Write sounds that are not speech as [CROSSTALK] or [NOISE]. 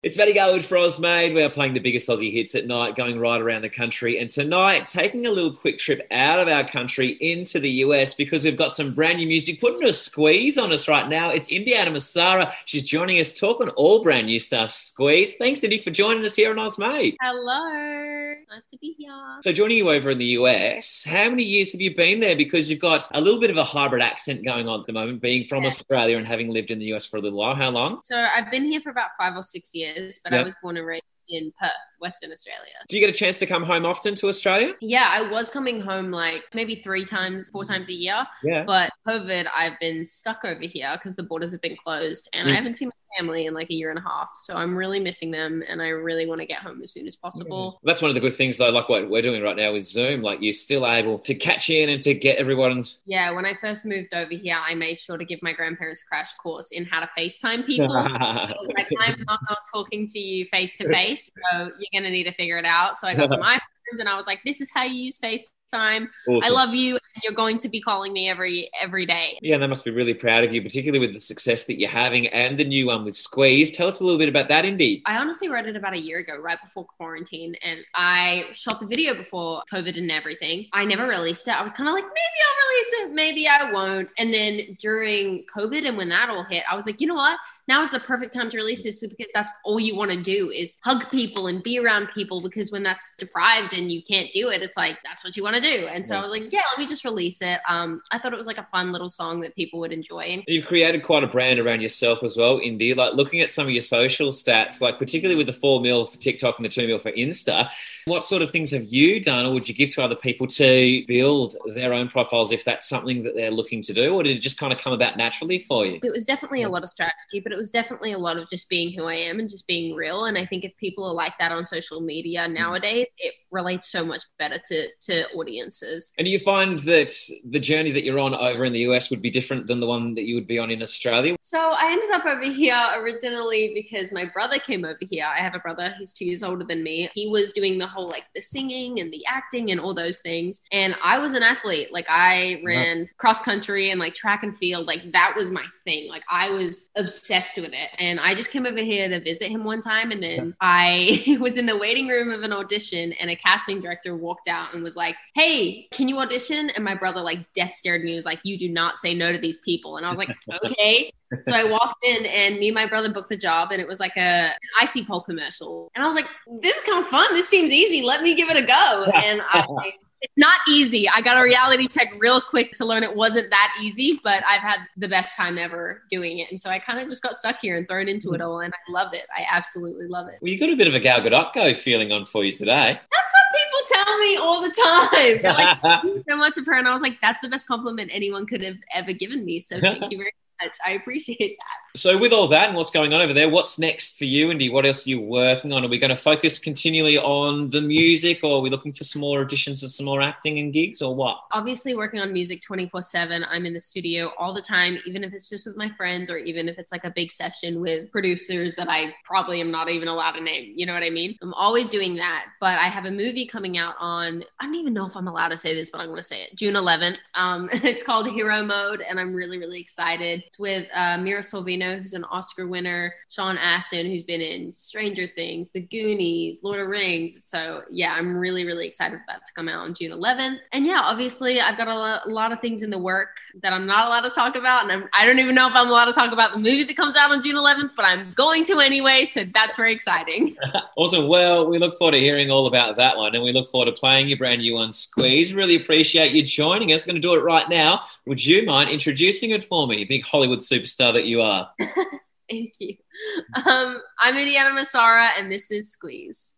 It's Matty Garwood for Ozmade. We are playing the biggest Aussie hits at night, going right around the country. And tonight, taking a little quick trip out of our country into the US because we've got some brand new music putting a squeeze on us right now. It's Indiana Massara. She's joining us talking all brand new stuff. Squeeze. Thanks, Indy, for joining us here on Ozmade. Hello. Nice to be here. So, joining you over in the US, how many years have you been there? Because you've got a little bit of a hybrid accent going on at the moment, being from Yeah. Australia and having lived in the US for a little while. How long? So I've been here for about five or six years, but Yep. I was born and raised in Perth, Western Australia. Do you get a chance to come home often to Australia? Yeah, I was coming home like maybe three times, four times a year. Yeah. But COVID, I've been stuck over here because the borders have been closed and Mm. I haven't seen my family in like a year and a half. So I'm really missing them and I really want to get home as soon as possible. That's one of the good things, though, like what we're doing right now with Zoom. Like, you're still able to catch in and to get everyone's. Yeah, when I first moved over here, I made sure to give my grandparents a crash course in how to FaceTime people. [LAUGHS] I was like, I'm not, not talking to you face to face, so you're gonna need to figure it out. So I got [LAUGHS] my iPhones, and I was like, this is how you use FaceTime. I love you, and you're going to be calling me every every day. Yeah, they must be really proud of you, particularly with the success that you're having and the new one with Squeeze. Tell us a little bit about that, Indy. I honestly wrote it about a year ago, right before quarantine, and I shot the video before COVID and everything. I never released it. I was kind of like, maybe I'll release it, maybe I won't. And then during COVID and when that all hit, I was like, you know what? Now is the perfect time to release this because that's all you want to do is hug people and be around people because when that's deprived and you can't do it, it's like that's what you want to do. And so I was like, yeah, let me just release it. Um, I thought it was like a fun little song that people would enjoy. You've created quite a brand around yourself as well, Indy. Like looking at some of your social stats, like particularly with the four mil for TikTok and the two mil for Insta, what sort of things have you done or would you give to other people to build their own profiles if that's something that they're looking to do? Or did it just kind of come about naturally for you? it was definitely a lot of strategy, but it was definitely a lot of just being who I am and just being real. And I think if people are like that on social media mm. nowadays, it relates so much better to to audiences. And do you find that the journey that you're on over in the US would be different than the one that you would be on in Australia? So I ended up over here originally because my brother came over here. I have a brother, he's two years older than me. He was doing the whole like the singing and the acting and all those things. And I was an athlete. Like I ran cross country and like track and field. Like that was my thing. Like I was obsessed with it. And I just came over here to visit him one time. And then I [LAUGHS] was in the waiting room of an audition and a casting director walked out and was like, Hey, can you audition? And my brother like death stared at me, was like, You do not say no to these people. And I was like, [LAUGHS] Okay. So I walked in and me and my brother booked the job and it was like a an icy pole commercial. And I was like, this is kind of fun. This seems easy. Let me give it a go. And I [LAUGHS] it's not easy. I got a reality check real quick to learn it wasn't that easy, but I've had the best time ever doing it. And so I kind of just got stuck here and thrown into it mm. all and I loved it. I absolutely love it. Well, you got a bit of a Gal Gadot go feeling on for you today. That's what people tell me all the time. They're like, [LAUGHS] "Thank you so much of her. And I was like, that's the best compliment anyone could have ever given me. So thank you very much. I appreciate that. so, with all that and what's going on over there, what's next for you, Indy? What else are you working on? Are we going to focus continually on the music, or are we looking for some more auditions and some more acting and gigs, or what? obviously working on music 24 7 i'm in the studio all the time even if it's just with my friends or even if it's like a big session with producers that i probably am not even allowed to name you know what i mean i'm always doing that but i have a movie coming out on i don't even know if i'm allowed to say this but i'm going to say it june 11th um, [LAUGHS] it's called hero mode and i'm really really excited it's with uh, mira sorvino who's an oscar winner sean astin who's been in stranger things the goonies lord of rings so yeah i'm really really excited for that to come out on june 11th and yeah obviously i've got a lo- a lot of things in the work that i'm not allowed to talk about and I'm, i don't even know if i'm allowed to talk about the movie that comes out on june 11th but i'm going to anyway so that's very exciting [LAUGHS] [LAUGHS] Awesome. Well, we look forward to hearing all about that one, and we look forward to playing your brand new one, Squeeze. Really appreciate you joining us. Going to do it right now. Would you mind introducing it for me, big Hollywood superstar that you are? [LAUGHS] thank you um, i'm indiana massara and this is squeeze